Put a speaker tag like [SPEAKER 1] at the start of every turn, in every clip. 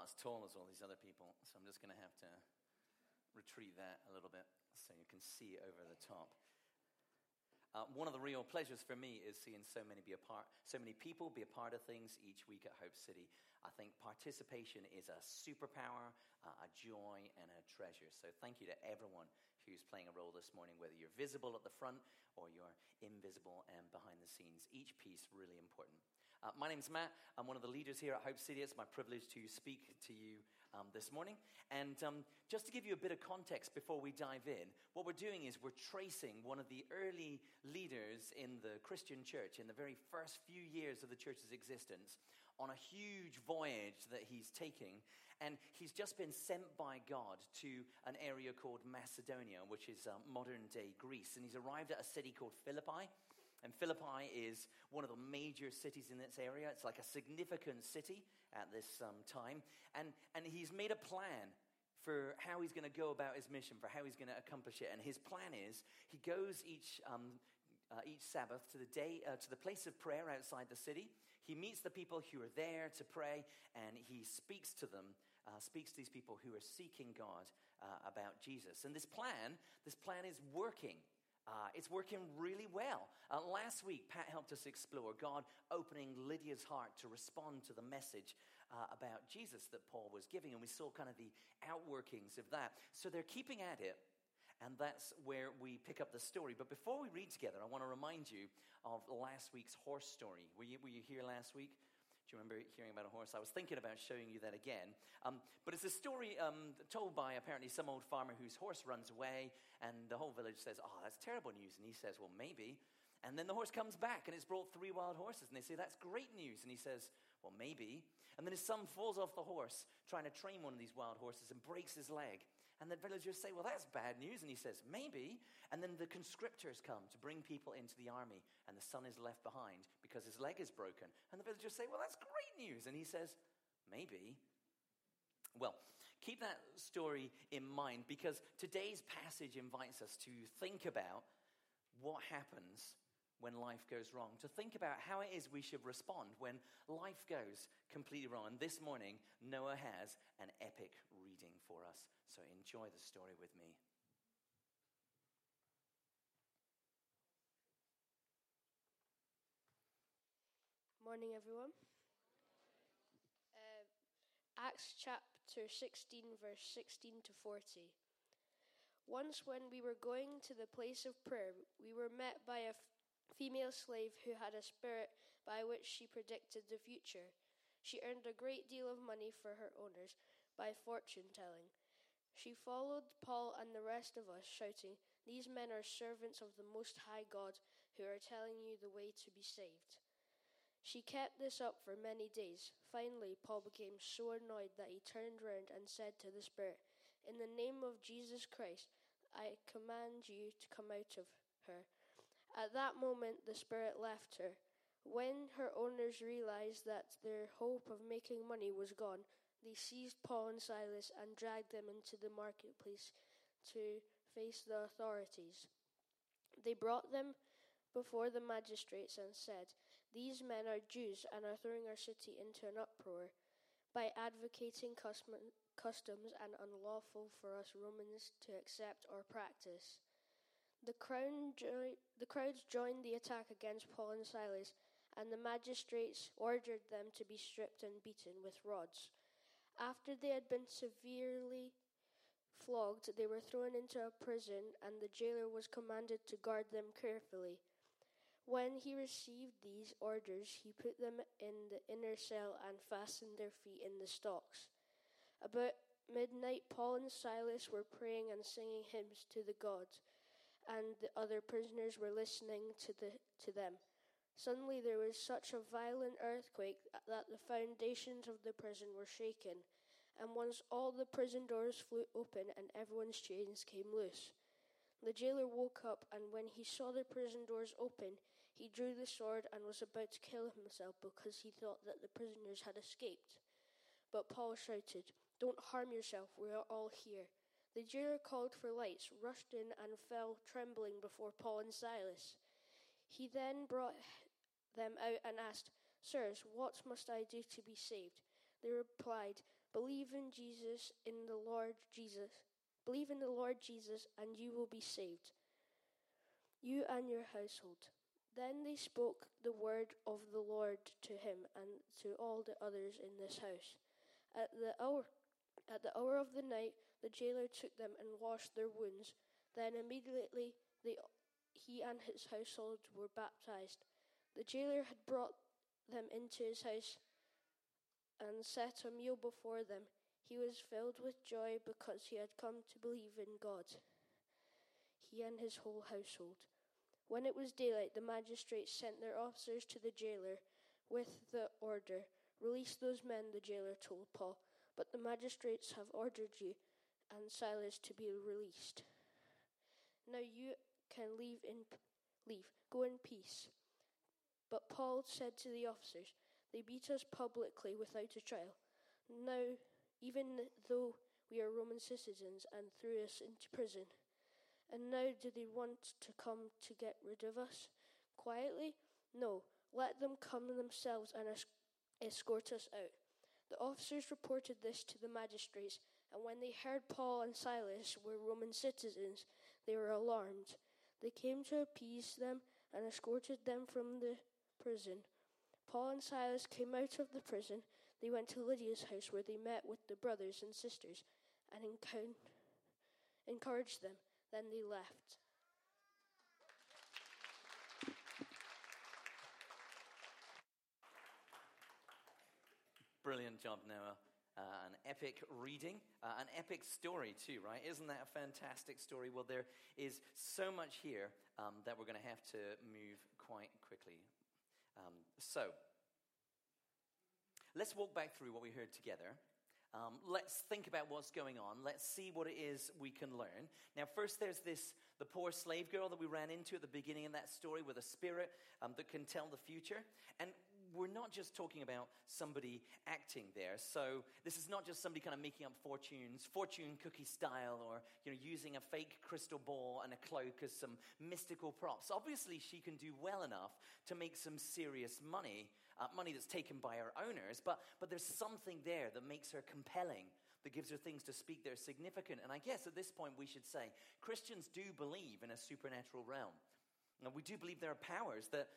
[SPEAKER 1] not as tall as all these other people, so I'm just going to have to retreat that a little bit so you can see over the top. Uh, one of the real pleasures for me is seeing so many be a part, so many people be a part of things each week at Hope City. I think participation is a superpower, uh, a joy, and a treasure. So thank you to everyone who's playing a role this morning, whether you're visible at the front or you're invisible and behind the scenes. Each piece really important. Uh, my name's Matt. I'm one of the leaders here at Hope City. It's my privilege to speak to you um, this morning. And um, just to give you a bit of context before we dive in, what we're doing is we're tracing one of the early leaders in the Christian church in the very first few years of the church's existence on a huge voyage that he's taking. And he's just been sent by God to an area called Macedonia, which is uh, modern day Greece. And he's arrived at a city called Philippi. And Philippi is one of the major cities in this area. It's like a significant city at this um, time. And, and he's made a plan for how he's going to go about his mission, for how he's going to accomplish it. And his plan is he goes each, um, uh, each Sabbath to the, day, uh, to the place of prayer outside the city. He meets the people who are there to pray, and he speaks to them, uh, speaks to these people who are seeking God uh, about Jesus. And this plan, this plan is working. Uh, it's working really well. Uh, last week, Pat helped us explore God opening Lydia's heart to respond to the message uh, about Jesus that Paul was giving, and we saw kind of the outworkings of that. So they're keeping at it. And that's where we pick up the story. But before we read together, I want to remind you of last week's horse story. Were you, were you here last week? Do you remember hearing about a horse? I was thinking about showing you that again. Um, but it's a story um, told by apparently some old farmer whose horse runs away, and the whole village says, Oh, that's terrible news. And he says, Well, maybe. And then the horse comes back and it's brought three wild horses. And they say, That's great news. And he says, Well, maybe. And then his son falls off the horse trying to train one of these wild horses and breaks his leg. And the villagers say, Well, that's bad news. And he says, Maybe. And then the conscriptors come to bring people into the army. And the son is left behind because his leg is broken. And the villagers say, Well, that's great news. And he says, Maybe. Well, keep that story in mind because today's passage invites us to think about what happens when life goes wrong, to think about how it is we should respond when life goes completely wrong. And this morning, Noah has an epic reading for us. So enjoy the story with me.
[SPEAKER 2] Morning, everyone. Uh, Acts chapter 16, verse 16 to 40. Once, when we were going to the place of prayer, we were met by a female slave who had a spirit by which she predicted the future. She earned a great deal of money for her owners by fortune telling. She followed Paul and the rest of us, shouting, These men are servants of the Most High God who are telling you the way to be saved. She kept this up for many days. Finally, Paul became so annoyed that he turned round and said to the Spirit, In the name of Jesus Christ, I command you to come out of her. At that moment, the spirit left her. When her owners realized that their hope of making money was gone, they seized Paul and Silas and dragged them into the marketplace to face the authorities. They brought them before the magistrates and said, These men are Jews and are throwing our city into an uproar by advocating custom, customs and unlawful for us Romans to accept or practice. The, jo- the crowds joined the attack against Paul and Silas, and the magistrates ordered them to be stripped and beaten with rods. After they had been severely flogged, they were thrown into a prison, and the jailer was commanded to guard them carefully. When he received these orders, he put them in the inner cell and fastened their feet in the stocks. About midnight, Paul and Silas were praying and singing hymns to the gods and the other prisoners were listening to, the, to them. Suddenly there was such a violent earthquake that the foundations of the prison were shaken, and once all the prison doors flew open and everyone's chains came loose. The jailer woke up, and when he saw the prison doors open, he drew the sword and was about to kill himself because he thought that the prisoners had escaped. But Paul shouted, Don't harm yourself, we are all here. The jailer called for lights, rushed in, and fell trembling before Paul and Silas. He then brought them out and asked, Sirs, what must I do to be saved? They replied, Believe in Jesus, in the Lord Jesus. Believe in the Lord Jesus, and you will be saved, you and your household. Then they spoke the word of the Lord to him and to all the others in this house. At the hour, at the hour of the night, the jailer took them and washed their wounds. Then immediately they, he and his household were baptized. The jailer had brought them into his house and set a meal before them. He was filled with joy because he had come to believe in God, he and his whole household. When it was daylight, the magistrates sent their officers to the jailer with the order Release those men, the jailer told Paul, but the magistrates have ordered you and Silas to be released. Now you can leave in leave. Go in peace. But Paul said to the officers, They beat us publicly without a trial. Now, even though we are Roman citizens and threw us into prison, and now do they want to come to get rid of us quietly? No, let them come themselves and escort us out. The officers reported this to the magistrates, and when they heard Paul and Silas were Roman citizens, they were alarmed. They came to appease them and escorted them from the prison. Paul and Silas came out of the prison. They went to Lydia's house where they met with the brothers and sisters and encouraged them. Then they left.
[SPEAKER 1] Brilliant job, Noah. Uh, an epic reading, uh, an epic story, too, right? Isn't that a fantastic story? Well, there is so much here um, that we're going to have to move quite quickly. Um, so, let's walk back through what we heard together. Um, let's think about what's going on. Let's see what it is we can learn. Now, first, there's this the poor slave girl that we ran into at the beginning of that story with a spirit um, that can tell the future. And we're not just talking about somebody acting there. So this is not just somebody kind of making up fortunes, fortune cookie style, or you know, using a fake crystal ball and a cloak as some mystical props. Obviously, she can do well enough to make some serious money, uh, money that's taken by her owners. But but there's something there that makes her compelling. That gives her things to speak that are significant. And I guess at this point we should say Christians do believe in a supernatural realm. And we do believe there are powers that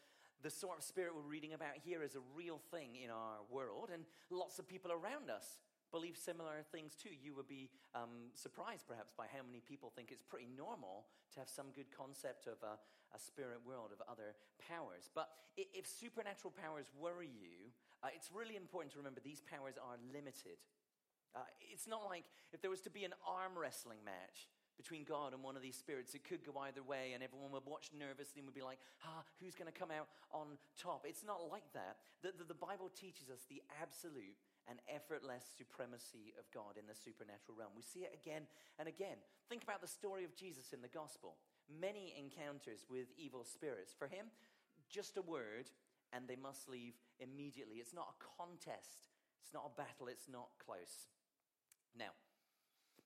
[SPEAKER 1] the sort of spirit we're reading about here is a real thing in our world, and lots of people around us believe similar things too. You would be um, surprised, perhaps, by how many people think it's pretty normal to have some good concept of a, a spirit world of other powers. But if supernatural powers worry you, uh, it's really important to remember these powers are limited. Uh, it's not like if there was to be an arm wrestling match between God and one of these spirits. It could go either way, and everyone would watch nervously and would be like, ah, who's going to come out on top? It's not like that. The, the, the, Bible teaches us the absolute and effortless supremacy of God in the supernatural realm. We see it again and again. Think about the story of Jesus in the gospel. Many encounters with evil spirits. For him, just a word, and they must leave immediately. It's not a contest, it's not a battle, it's not close. Now,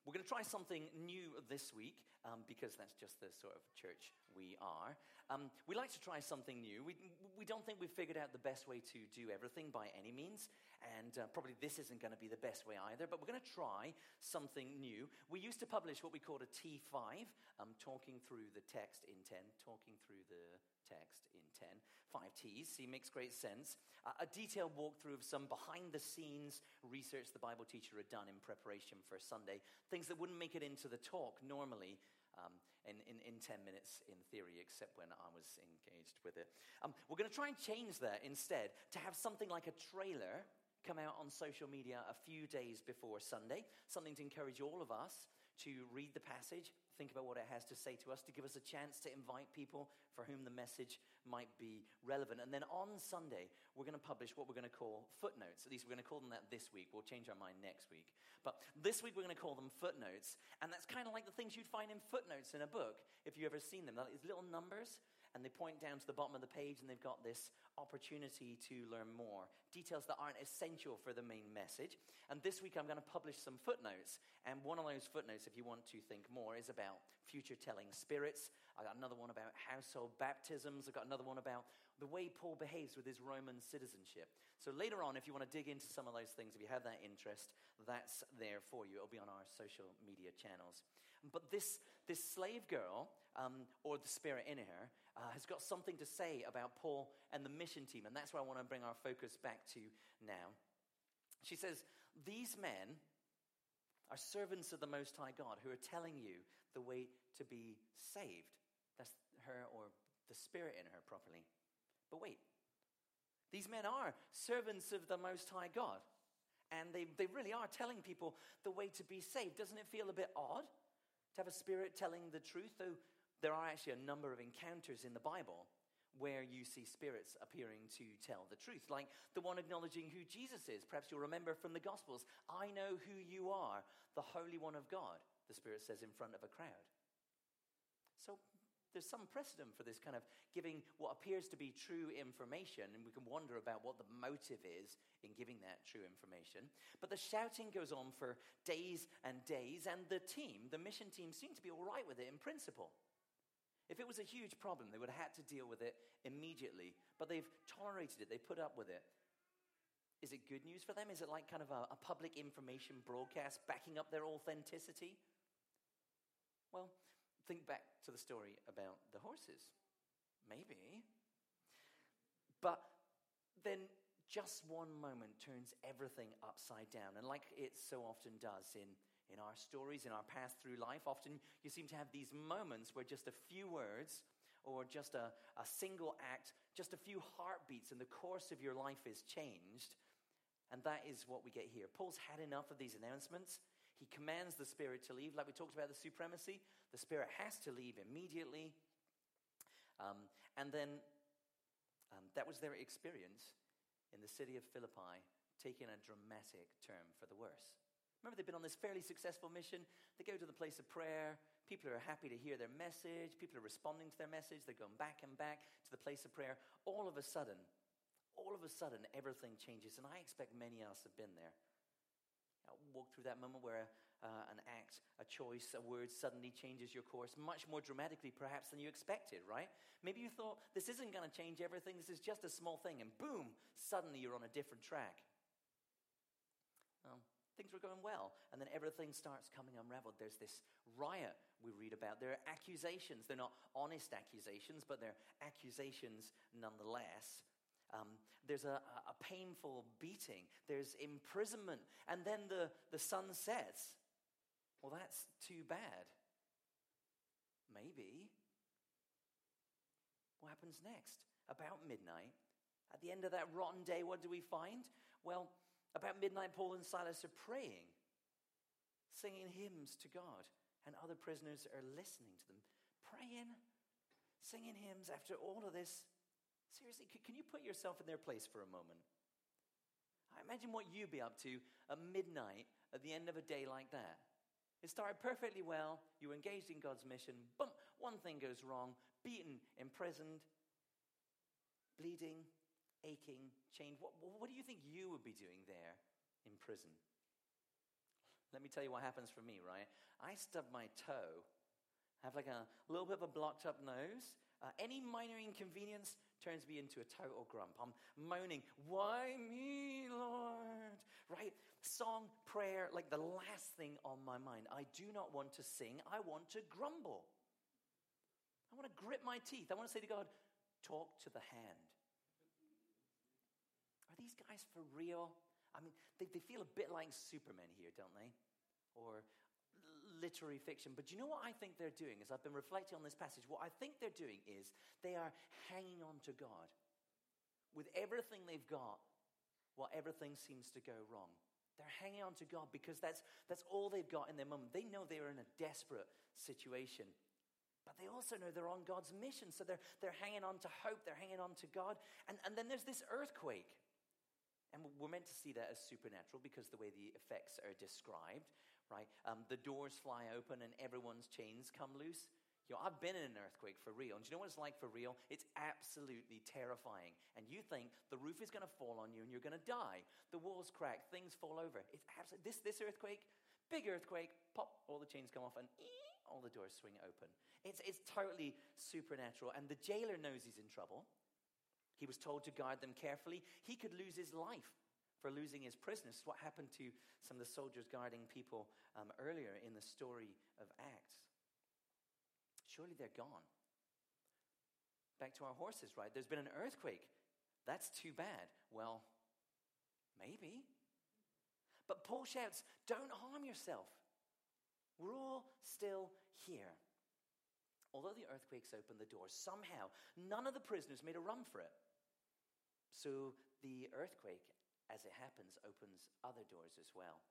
[SPEAKER 1] we're going to try something new this week um, because that's just the sort of church we are. Um, we like to try something new. We, we don't think we've figured out the best way to do everything by any means, and uh, probably this isn't going to be the best way either, but we're going to try something new. We used to publish what we called a T5, um, talking through the text in 10, talking through the text in 10. Five T's, see, makes great sense. Uh, a detailed walkthrough of some behind the scenes research the Bible teacher had done in preparation for Sunday, things that wouldn't make it into the talk normally. Um, in, in, in 10 minutes in theory, except when I was engaged with it. Um, we're going to try and change that instead to have something like a trailer come out on social media a few days before Sunday, something to encourage all of us to read the passage, think about what it has to say to us, to give us a chance to invite people for whom the message might be relevant. And then on Sunday, we're going to publish what we're going to call footnotes. At least we're going to call them that this week. We'll change our mind next week. But this week, we're going to call them footnotes. And that's kind of like the things you'd find in footnotes in a book, if you've ever seen them. These little numbers and they point down to the bottom of the page and they've got this opportunity to learn more. Details that aren't essential for the main message. And this week I'm going to publish some footnotes. And one of those footnotes, if you want to think more, is about future telling spirits. I got another one about household baptisms. I've got another one about the way Paul behaves with his Roman citizenship. So later on, if you want to dig into some of those things, if you have that interest, that's there for you. It'll be on our social media channels. But this, this slave girl, um, or the spirit in her, uh, has got something to say about Paul and the mission team, and that's where I want to bring our focus back to now. She says, These men are servants of the Most High God who are telling you the way to be saved. That's her or the spirit in her properly. But wait, these men are servants of the Most High God. And they, they really are telling people the way to be saved. Doesn't it feel a bit odd to have a spirit telling the truth? Though there are actually a number of encounters in the Bible where you see spirits appearing to tell the truth, like the one acknowledging who Jesus is. Perhaps you'll remember from the Gospels I know who you are, the Holy One of God, the Spirit says in front of a crowd. So there's some precedent for this kind of giving what appears to be true information, and we can wonder about what the motive is in giving that true information. But the shouting goes on for days and days, and the team, the mission team, seem to be all right with it in principle. If it was a huge problem, they would have had to deal with it immediately, but they've tolerated it, they put up with it. Is it good news for them? Is it like kind of a, a public information broadcast backing up their authenticity? Well, think back to the story about the horses. Maybe. But then just one moment turns everything upside down. And like it so often does in, in our stories, in our path through life, often you seem to have these moments where just a few words or just a, a single act, just a few heartbeats in the course of your life is changed. And that is what we get here. Paul's had enough of these announcements. He commands the Spirit to leave, like we talked about the supremacy. The Spirit has to leave immediately. Um, and then um, that was their experience in the city of Philippi, taking a dramatic turn for the worse. Remember, they've been on this fairly successful mission. They go to the place of prayer. People are happy to hear their message. People are responding to their message. They're going back and back to the place of prayer. All of a sudden, all of a sudden, everything changes. And I expect many of us have been there I walk through that moment where uh, an act, a choice, a word suddenly changes your course much more dramatically, perhaps, than you expected, right? Maybe you thought, this isn't going to change everything, this is just a small thing, and boom, suddenly you're on a different track. Things were going well, and then everything starts coming unraveled. There's this riot we read about. There are accusations. They're not honest accusations, but they're accusations nonetheless. Um, there's a, a, painful beating, there's imprisonment, and then the, the sun sets. Well, that's too bad. Maybe. What happens next? About midnight, at the end of that rotten day, what do we find? Well, about midnight, Paul and Silas are praying, singing hymns to God, and other prisoners are listening to them, praying, singing hymns after all of this Seriously, can you put yourself in their place for a moment? I imagine what you'd be up to at midnight at the end of a day like that. It started perfectly well. You were engaged in God's mission. Boom, one thing goes wrong. Beaten, imprisoned, bleeding, aching, chained. What, what do you think you would be doing there in prison? Let me tell you what happens for me, right? I stub my toe, have like a little bit of a blocked up nose. Uh, any minor inconvenience, turns me into a total grump. I'm moaning, Why me, Lord? Right? Song, prayer, like the last thing on my mind. I do not want to sing, I want to grumble. I want to grit my teeth. I want to say to God, Talk to the hand. Guys for real? I mean, they, they feel a bit like Superman here, don't they? Or literary fiction. But you know what I think they're doing? As I've been reflecting on this passage, what I think they're doing is they are hanging on to God with everything they've got while everything seems to go wrong. They're hanging on to God because that's, that's all they've got in their moment. They know they're in a desperate situation. But they also know they're on God's mission. So they're, they're hanging on to hope, they're hanging on to God. And, and then there's this earthquake. And we're meant to see that as supernatural because the way the effects are described right? Um, the doors fly open and everyone's chains come loose. You know, I've been in an earthquake for real. And do you know what it's like for real? It's absolutely terrifying. And you think the roof is going to fall on you and you're going to die. The walls crack, things fall over. It's absolutely, this, this earthquake, big earthquake, pop, all the chains come off and ee, all the doors swing open. It's, it's totally supernatural. And the jailer knows he's in trouble. He was told to guard them carefully. He could lose his life for losing his prisoners. What happened to some of the soldiers guarding people um, earlier in the story of Acts? Surely they're gone. Back to our horses, right? There's been an earthquake. That's too bad. Well, maybe. But Paul shouts, Don't harm yourself. We're all still here. Although the earthquakes opened the door, somehow none of the prisoners made a run for it. So the earthquake, as it happens, opens other doors as well.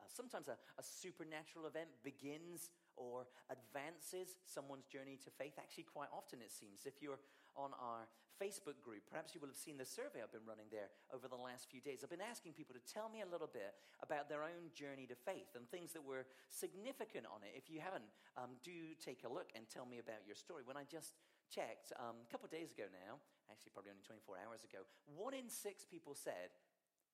[SPEAKER 1] Uh, sometimes a, a supernatural event begins or advances someone's journey to faith. Actually, quite often it seems. If you're on our Facebook group, perhaps you will have seen the survey I've been running there over the last few days. I've been asking people to tell me a little bit about their own journey to faith and things that were significant on it. If you haven't, um, do take a look and tell me about your story. When I just checked um, a couple of days ago now, actually probably only 24 hours ago, one in six people said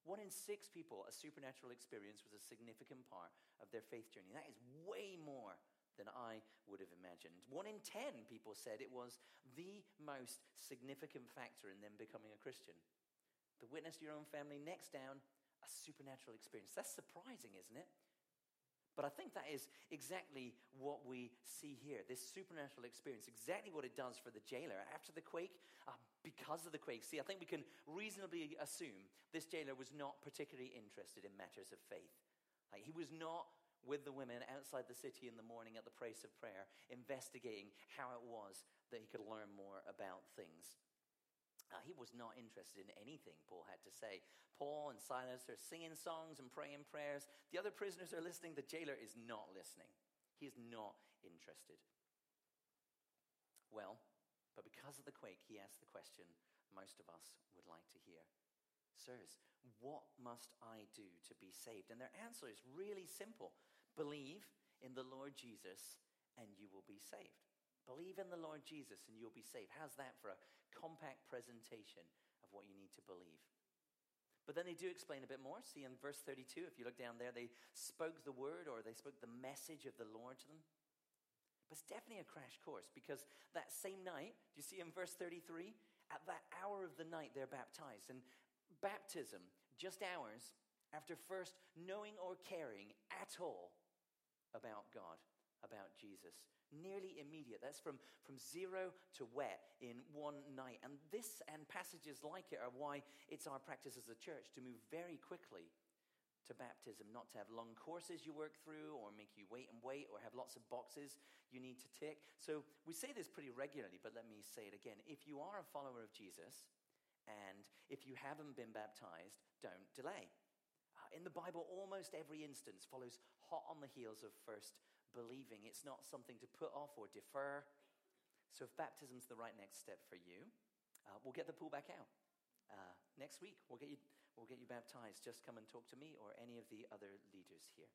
[SPEAKER 1] one in six people, a supernatural experience was a significant part of their faith journey. That is way more than I would have imagined. One in ten people said it was the most significant factor in them becoming a Christian. The witness to your own family, next down, a supernatural experience. That's surprising, isn't it? But I think that is exactly what we see here this supernatural experience, exactly what it does for the jailer. After the quake, uh, because of the quake, see, I think we can reasonably assume this jailer was not particularly interested in matters of faith. Like, he was not with the women outside the city in the morning at the place of prayer, investigating how it was that he could learn more about things. Uh, he was not interested in anything Paul had to say. Paul and Silas are singing songs and praying prayers. The other prisoners are listening. The jailer is not listening. He is not interested. Well, but because of the quake, he asked the question most of us would like to hear Sirs, what must I do to be saved? And their answer is really simple Believe in the Lord Jesus and you will be saved. Believe in the Lord Jesus and you'll be saved. How's that for a compact presentation of what you need to believe? But then they do explain a bit more. See in verse 32, if you look down there, they spoke the word or they spoke the message of the Lord to them. But it's definitely a crash course because that same night, do you see in verse 33? At that hour of the night, they're baptized. And baptism, just hours after first knowing or caring at all about God, about Jesus. Nearly immediate. That's from, from zero to wet in one night. And this and passages like it are why it's our practice as a church to move very quickly to baptism, not to have long courses you work through or make you wait and wait or have lots of boxes you need to tick. So we say this pretty regularly, but let me say it again. If you are a follower of Jesus and if you haven't been baptized, don't delay uh, in the Bible, almost every instance follows hot on the heels of first believing. It's not something to put off or defer. So, if baptism's the right next step for you, uh, we'll get the pool back out. Uh, next week, we'll get, you, we'll get you baptized. Just come and talk to me or any of the other leaders here.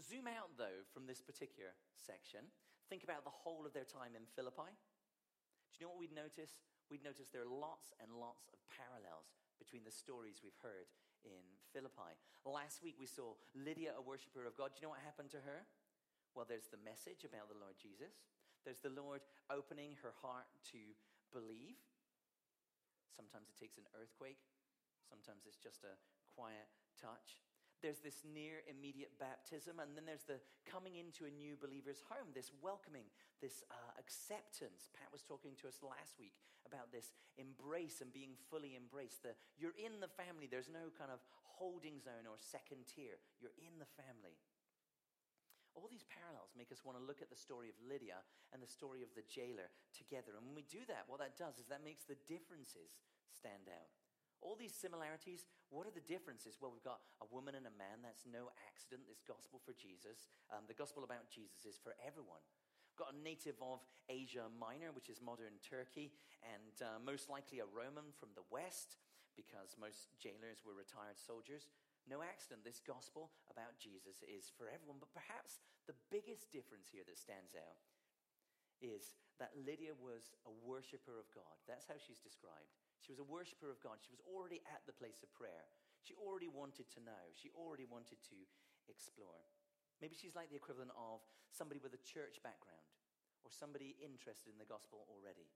[SPEAKER 1] Zoom out, though, from this particular section. Think about the whole of their time in Philippi. Do you know what we'd notice? We'd notice there are lots and lots of parallels between the stories we've heard in Philippi. Last week we saw Lydia, a worshiper of God. Do you know what happened to her? Well, there's the message about the Lord Jesus. There's the Lord opening her heart to believe. Sometimes it takes an earthquake. Sometimes it's just a quiet touch there's this near immediate baptism, and then there's the coming into a new believer's home, this welcoming, this uh, acceptance. Pat was talking to us last week about this embrace and being fully embraced. The, you're in the family, there's no kind of holding zone or second tier. You're in the family. All these parallels make us want to look at the story of Lydia and the story of the jailer together. And when we do that, what that does is that makes the differences stand out. All these similarities, what are the differences? Well, we've got a woman and a man. That's no accident, this gospel for Jesus. Um, the gospel about Jesus is for everyone. We've got a native of Asia Minor, which is modern Turkey, and uh, most likely a Roman from the West, because most jailers were retired soldiers. No accident, this gospel about Jesus is for everyone. But perhaps the biggest difference here that stands out is that Lydia was a worshiper of God. That's how she's described. She was a worshiper of God. She was already at the place of prayer. She already wanted to know. She already wanted to explore. Maybe she's like the equivalent of somebody with a church background or somebody interested in the gospel already.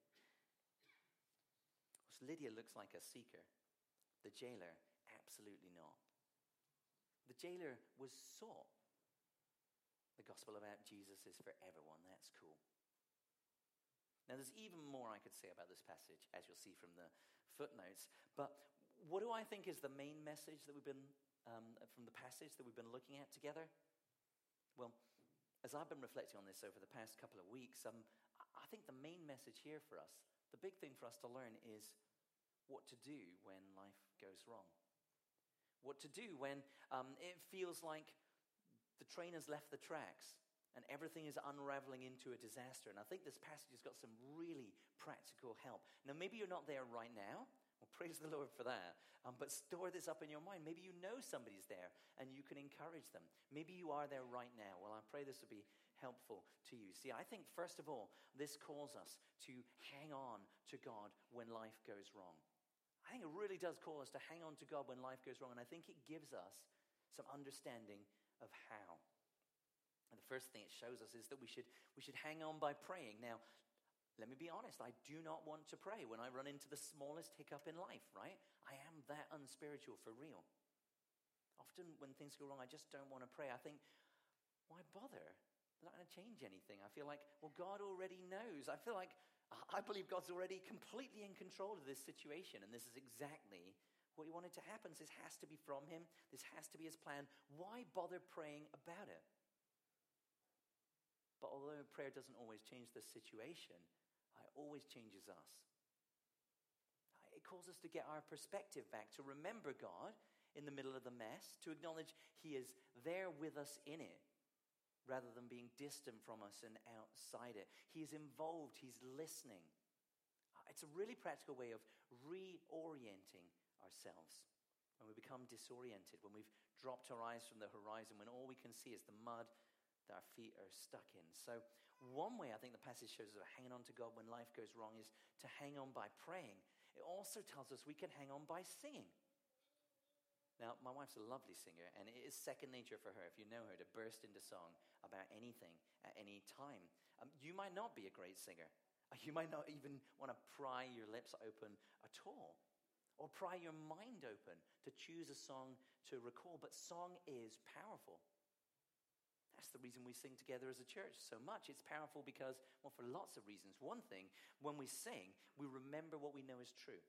[SPEAKER 1] Lydia looks like a seeker. The jailer, absolutely not. The jailer was sought. The gospel about Jesus is for everyone. That's cool. Now, there's even more I could say about this passage, as you'll see from the footnotes. But what do I think is the main message that we've been, um, from the passage that we've been looking at together? Well, as I've been reflecting on this over the past couple of weeks, um, I think the main message here for us, the big thing for us to learn is what to do when life goes wrong. What to do when um, it feels like the train has left the tracks and everything is unraveling into a disaster. And I think this passage has got some really practical help. Now, maybe you're not there right now. Well, praise the Lord for that. Um, but store this up in your mind. Maybe you know somebody's there and you can encourage them. Maybe you are there right now. Well, I pray this will be helpful to you. See, I think, first of all, this calls us to hang on to God when life goes wrong. I think it really does call us to hang on to God when life goes wrong. And I think it gives us some understanding of how. And the first thing it shows us is that we should, we should hang on by praying. Now, let me be honest, I do not want to pray when I run into the smallest hiccup in life, right? I am that unspiritual for real. Often when things go wrong, I just don't want to pray. I think, why bother? They're not going to change anything. I feel like, well, God already knows. I feel like, I believe God's already completely in control of this situation, and this is exactly what He wanted to happen. This has to be from Him, this has to be His plan. Why bother praying about it? But although prayer doesn't always change the situation, it always changes us. It calls us to get our perspective back, to remember God in the middle of the mess, to acknowledge He is there with us in it, rather than being distant from us and outside it. He is involved, He's listening. It's a really practical way of reorienting ourselves when we become disoriented, when we've dropped our eyes from the horizon, when all we can see is the mud that our feet are stuck in. So, one way I think the passage shows us hanging on to God when life goes wrong is to hang on by praying. It also tells us we can hang on by singing. Now, my wife's a lovely singer, and it is second nature for her, if you know her, to burst into song about anything at any time. Um, you might not be a great singer. You might not even want to pry your lips open at all, or pry your mind open to choose a song to recall. But song is powerful. That's the reason we sing together as a church so much. It's powerful because, well, for lots of reasons. One thing, when we sing, we remember what we know is true.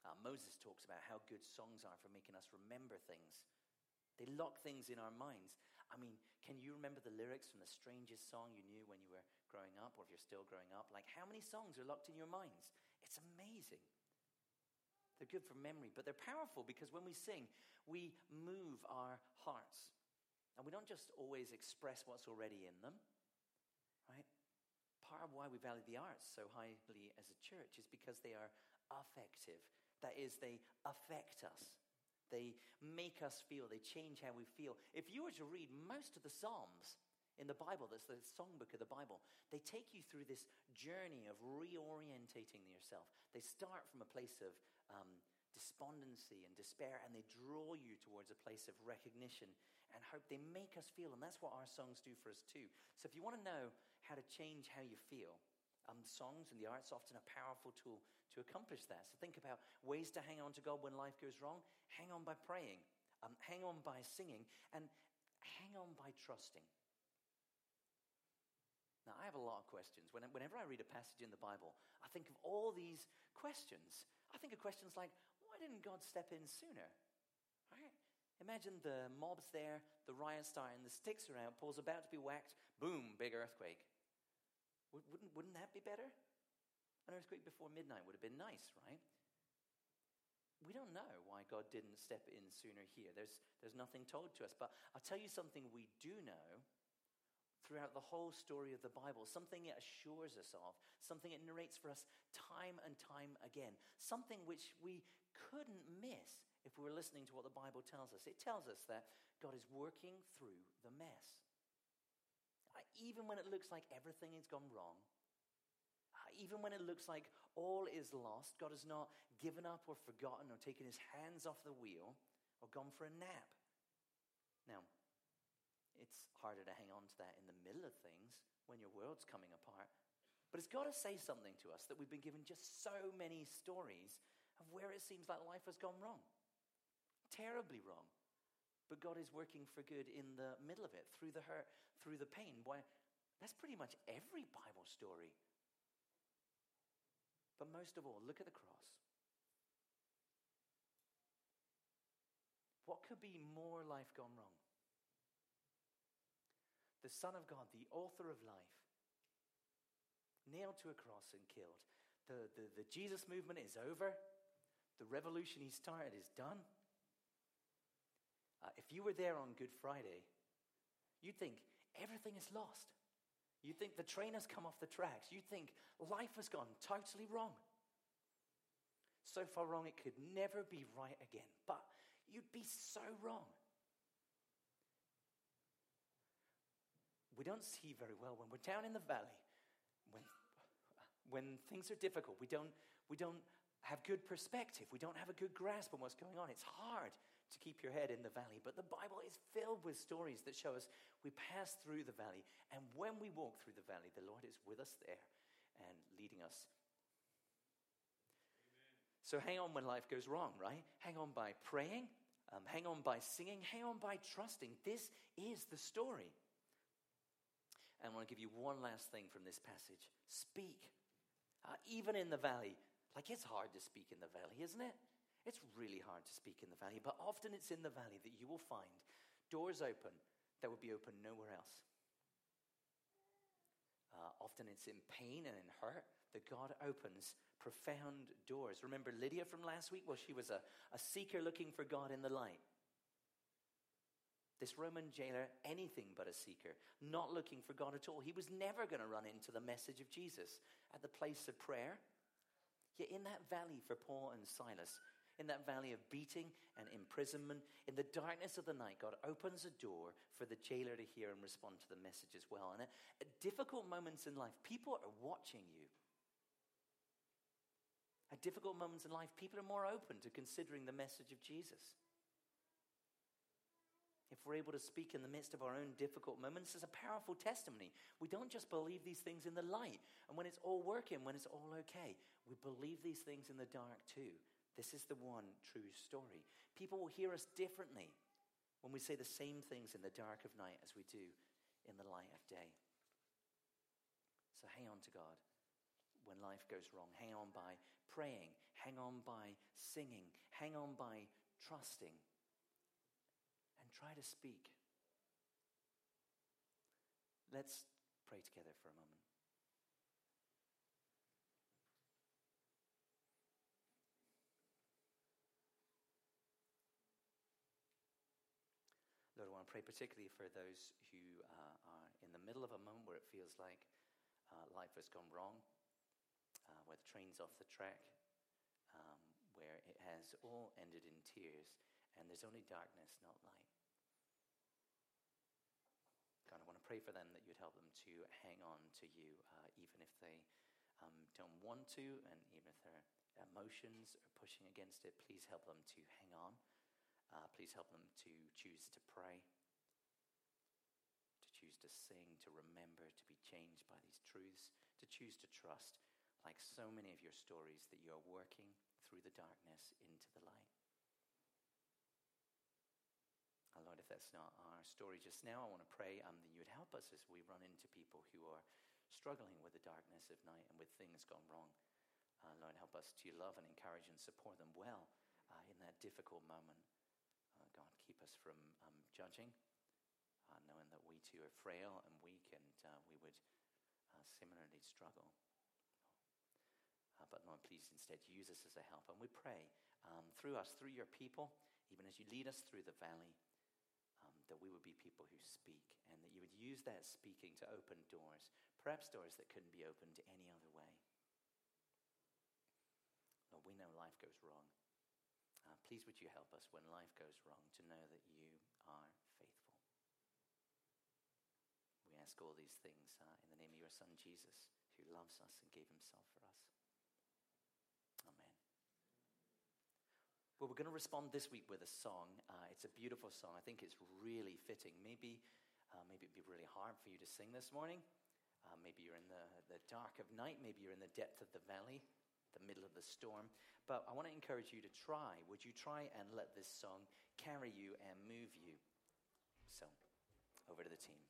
[SPEAKER 1] Uh, Moses talks about how good songs are for making us remember things. They lock things in our minds. I mean, can you remember the lyrics from the strangest song you knew when you were growing up, or if you're still growing up? Like, how many songs are locked in your minds? It's amazing. They're good for memory, but they're powerful because when we sing, we move our hearts. And we don't just always express what's already in them, right? Part of why we value the arts so highly as a church is because they are affective. That is, they affect us. They make us feel, they change how we feel. If you were to read most of the Psalms in the Bible, that's the songbook of the Bible, they take you through this journey of reorientating yourself. They start from a place of um, despondency and despair, and they draw you towards a place of recognition and hope. They make us feel, and that's what our songs do for us too. So if you want to know how to change how you feel, um, songs and the arts often a powerful tool to accomplish that. So think about ways to hang on to God when life goes wrong. Hang on by praying, um, hang on by singing, and hang on by trusting. Now, I have a lot of questions. Whenever I read a passage in the Bible, I think of all these questions. I think of questions like, why didn't God step in sooner? Imagine the mob's there, the riot starting, the sticks are out, Paul's about to be whacked, boom, big earthquake. Wouldn't, wouldn't that be better? An earthquake before midnight would have been nice, right? We don't know why God didn't step in sooner here. There's, there's nothing told to us. But I'll tell you something we do know throughout the whole story of the Bible, something it assures us of, something it narrates for us time and time again, something which we couldn't miss if we were listening to what the Bible tells us. It tells us that God is working through the mess. Even when it looks like everything has gone wrong, even when it looks like all is lost, God has not given up or forgotten or taken his hands off the wheel or gone for a nap. Now, it's harder to hang on to that in the middle of things when your world's coming apart. But it's got to say something to us that we've been given just so many stories of where it seems like life has gone wrong. Terribly wrong. But God is working for good in the middle of it, through the hurt, through the pain. Why, that's pretty much every Bible story. But most of all, look at the cross. What could be more life gone wrong? The Son of God, the author of life, nailed to a cross and killed. The, the, the Jesus movement is over. The revolution he started is done. Uh, if you were there on Good Friday, you'd think everything is lost. You'd think the train has come off the tracks. You'd think life has gone totally wrong. So far wrong, it could never be right again. But you'd be so wrong. We don't see very well when we're down in the valley, when, when things are difficult. We don't, we don't have good perspective. We don't have a good grasp on what's going on. It's hard to keep your head in the valley. But the Bible is filled with stories that show us we pass through the valley. And when we walk through the valley, the Lord is with us there and leading us. Amen. So hang on when life goes wrong, right? Hang on by praying, um, hang on by singing, hang on by trusting. This is the story. And I want to give you one last thing from this passage speak. Uh, even in the valley, like it's hard to speak in the valley, isn't it? It's really hard to speak in the valley, but often it's in the valley that you will find doors open that would be open nowhere else. Uh, often it's in pain and in hurt that God opens profound doors. Remember Lydia from last week? Well, she was a, a seeker looking for God in the light. This Roman jailer, anything but a seeker, not looking for God at all. He was never going to run into the message of Jesus at the place of prayer. Yet in that valley for Paul and Silas, in that valley of beating and imprisonment. In the darkness of the night, God opens a door for the jailer to hear and respond to the message as well. And at, difficult moments in life, people are watching you. At difficult moments in life, people are more open to considering the message of Jesus. If we're able to speak in the midst of our own difficult moments, it's a powerful testimony. We don't just believe these things in the light and when it's all working, when it's all okay. We believe these things in the dark too. This is the one true story. People will hear us differently when we say the same things in the dark of night as we do in the light of day. So hang on to God when life goes wrong. Hang on by praying. Hang on by singing. Hang on by trusting. And try to speak. Let's pray together for a moment. Lord, I want to pray particularly for those who uh, are in the middle of a moment where it feels like uh, life has gone wrong, uh, where the train's off the track, um, where it has all ended in tears, and there's only darkness, not light. God, I want to pray for them that you'd help them to hang on to you, uh, even if they um, don't want to, and even if their emotions are pushing against it. Please help them to hang on. Uh, please help them to choose to pray, to choose to sing, to remember, to be changed by these truths, to choose to trust, like so many of your stories, that you are working through the darkness into the light. Oh Lord, if that's not our story just now, I want to pray um, that you would help us as we run into people who are struggling with the darkness of night and with things gone wrong. Uh, Lord, help us to love and encourage and support them well uh, in that difficult moment. Us from um, judging, uh, knowing that we too are frail and weak and uh, we would uh, similarly struggle. Uh, but Lord, please instead use us as a help. And we pray um, through us, through your people, even as you lead us through the valley, um, that we would be people who speak and that you would use that speaking to open doors, perhaps doors that couldn't be opened any other way. Lord, we know life goes wrong. Uh, please, would you help us when life goes wrong to know that you are faithful? We ask all these things uh, in the name of your Son, Jesus, who loves us and gave himself for us. Amen. Well, we're going to respond this week with a song. Uh, it's a beautiful song. I think it's really fitting. Maybe, uh, maybe it'd be really hard for you to sing this morning. Uh, maybe you're in the, the dark of night. Maybe you're in the depth of the valley, the middle of the storm. But I want to encourage you to try. Would you try and let this song carry you and move you? So, over to the team.